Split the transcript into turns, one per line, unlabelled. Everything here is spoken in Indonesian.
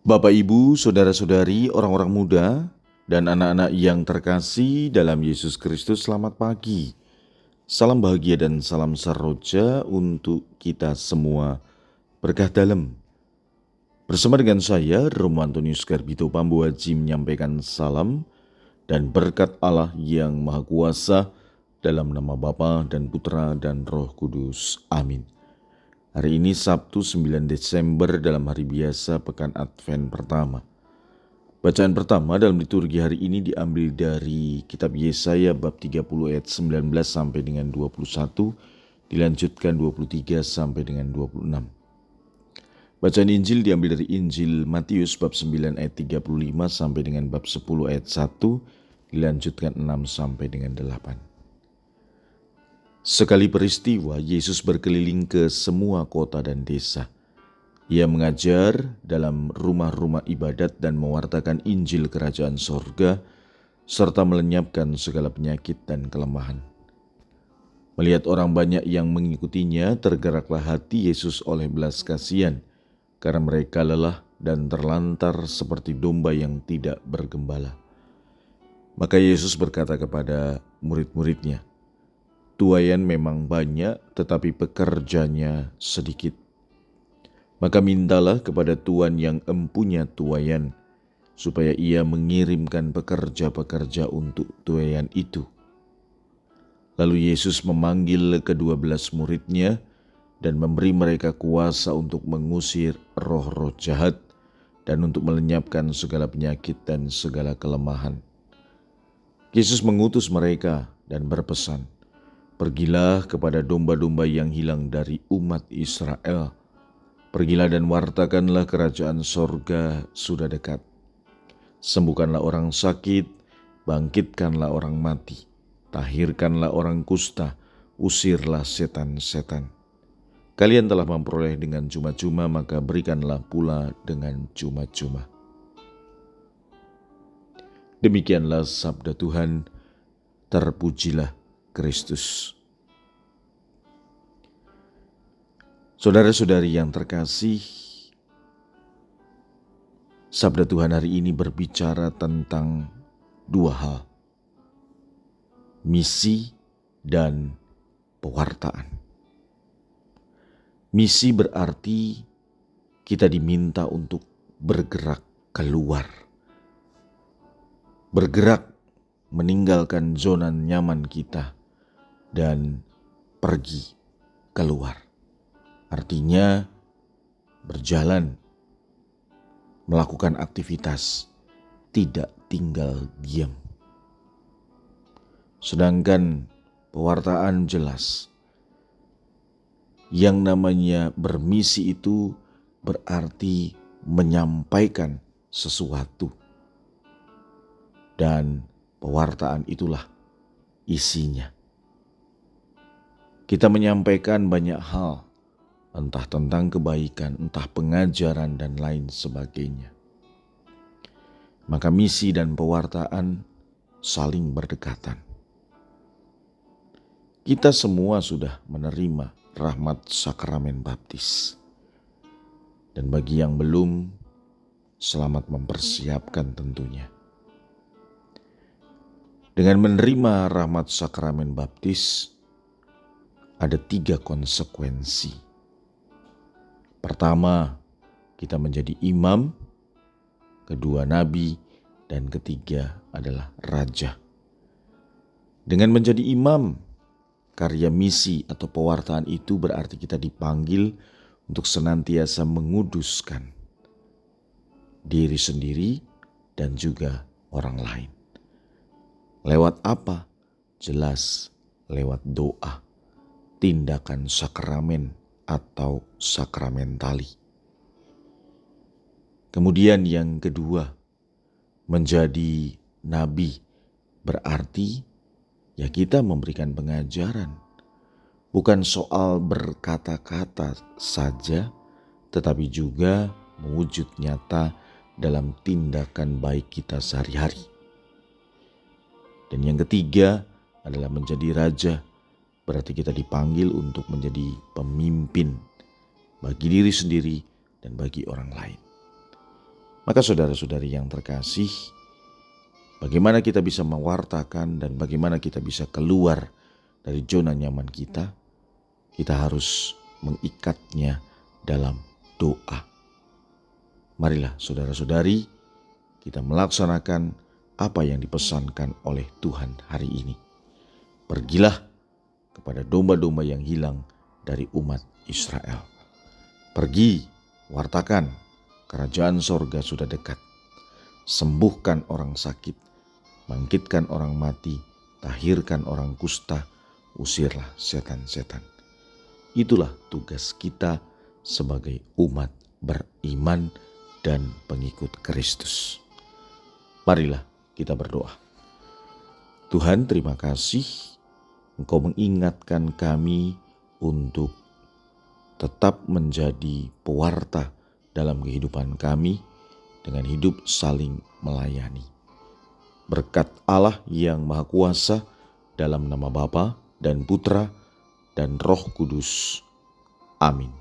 Bapak, Ibu, saudara-saudari, orang-orang muda, dan anak-anak yang terkasih dalam Yesus Kristus, selamat pagi. Salam bahagia dan salam saroja untuk kita semua. Berkah dalam. Bersama dengan saya, Romo Antonius Garbito Pambuaji menyampaikan salam dan berkat Allah yang Maha Kuasa dalam nama Bapa dan Putra dan Roh Kudus. Amin. Hari ini Sabtu 9 Desember dalam hari biasa pekan Advent pertama. Bacaan pertama dalam liturgi hari ini diambil dari kitab Yesaya bab 30 ayat 19 sampai dengan 21, dilanjutkan 23 sampai dengan 26. Bacaan Injil diambil dari Injil Matius bab 9 ayat 35 sampai dengan bab 10 ayat 1, dilanjutkan 6 sampai dengan 8. Sekali peristiwa, Yesus berkeliling ke semua kota dan desa. Ia mengajar dalam rumah-rumah ibadat dan mewartakan Injil Kerajaan Sorga, serta melenyapkan segala penyakit dan kelemahan. Melihat orang banyak yang mengikutinya, tergeraklah hati Yesus oleh belas kasihan, karena mereka lelah dan terlantar seperti domba yang tidak bergembala. Maka Yesus berkata kepada murid-muridnya, Tuayan memang banyak, tetapi pekerjanya sedikit. Maka mintalah kepada Tuhan yang empunya tuayan, supaya ia mengirimkan pekerja-pekerja untuk tuayan itu. Lalu Yesus memanggil kedua belas muridnya dan memberi mereka kuasa untuk mengusir roh-roh jahat dan untuk melenyapkan segala penyakit dan segala kelemahan. Yesus mengutus mereka dan berpesan, Pergilah kepada domba-domba yang hilang dari umat Israel. Pergilah dan wartakanlah kerajaan sorga sudah dekat. Sembuhkanlah orang sakit, bangkitkanlah orang mati, tahirkanlah orang kusta, usirlah setan-setan. Kalian telah memperoleh dengan cuma-cuma, maka berikanlah pula dengan cuma-cuma. Demikianlah sabda Tuhan, terpujilah Kristus. Saudara-saudari yang terkasih, sabda Tuhan hari ini berbicara tentang dua hal: misi dan pewartaan. Misi berarti kita diminta untuk bergerak keluar, bergerak meninggalkan zona nyaman kita dan pergi keluar. Artinya berjalan, melakukan aktivitas, tidak tinggal diam. Sedangkan pewartaan jelas, yang namanya bermisi itu berarti menyampaikan sesuatu. Dan pewartaan itulah isinya. Kita menyampaikan banyak hal, entah tentang kebaikan, entah pengajaran, dan lain sebagainya. Maka misi dan pewartaan saling berdekatan. Kita semua sudah menerima rahmat sakramen baptis. Dan bagi yang belum, selamat mempersiapkan tentunya. Dengan menerima rahmat sakramen baptis, ada tiga konsekuensi. Pertama, kita menjadi imam, kedua nabi, dan ketiga adalah raja. Dengan menjadi imam, karya misi atau pewartaan itu berarti kita dipanggil untuk senantiasa menguduskan diri sendiri dan juga orang lain. Lewat apa? Jelas lewat doa tindakan sakramen atau sakramentali. Kemudian yang kedua, menjadi nabi berarti ya kita memberikan pengajaran. Bukan soal berkata-kata saja, tetapi juga mewujud nyata dalam tindakan baik kita sehari-hari. Dan yang ketiga adalah menjadi raja berarti kita dipanggil untuk menjadi pemimpin bagi diri sendiri dan bagi orang lain. Maka saudara-saudari yang terkasih, bagaimana kita bisa mewartakan dan bagaimana kita bisa keluar dari zona nyaman kita? Kita harus mengikatnya dalam doa. Marilah saudara-saudari, kita melaksanakan apa yang dipesankan oleh Tuhan hari ini. Pergilah kepada domba-domba yang hilang dari umat Israel. Pergi, wartakan, kerajaan sorga sudah dekat. Sembuhkan orang sakit, bangkitkan orang mati, tahirkan orang kusta, usirlah setan-setan. Itulah tugas kita sebagai umat beriman dan pengikut Kristus. Marilah kita berdoa. Tuhan, terima kasih Engkau mengingatkan kami untuk tetap menjadi pewarta dalam kehidupan kami dengan hidup saling melayani. Berkat Allah yang Maha Kuasa dalam nama Bapa dan Putra dan Roh Kudus. Amin.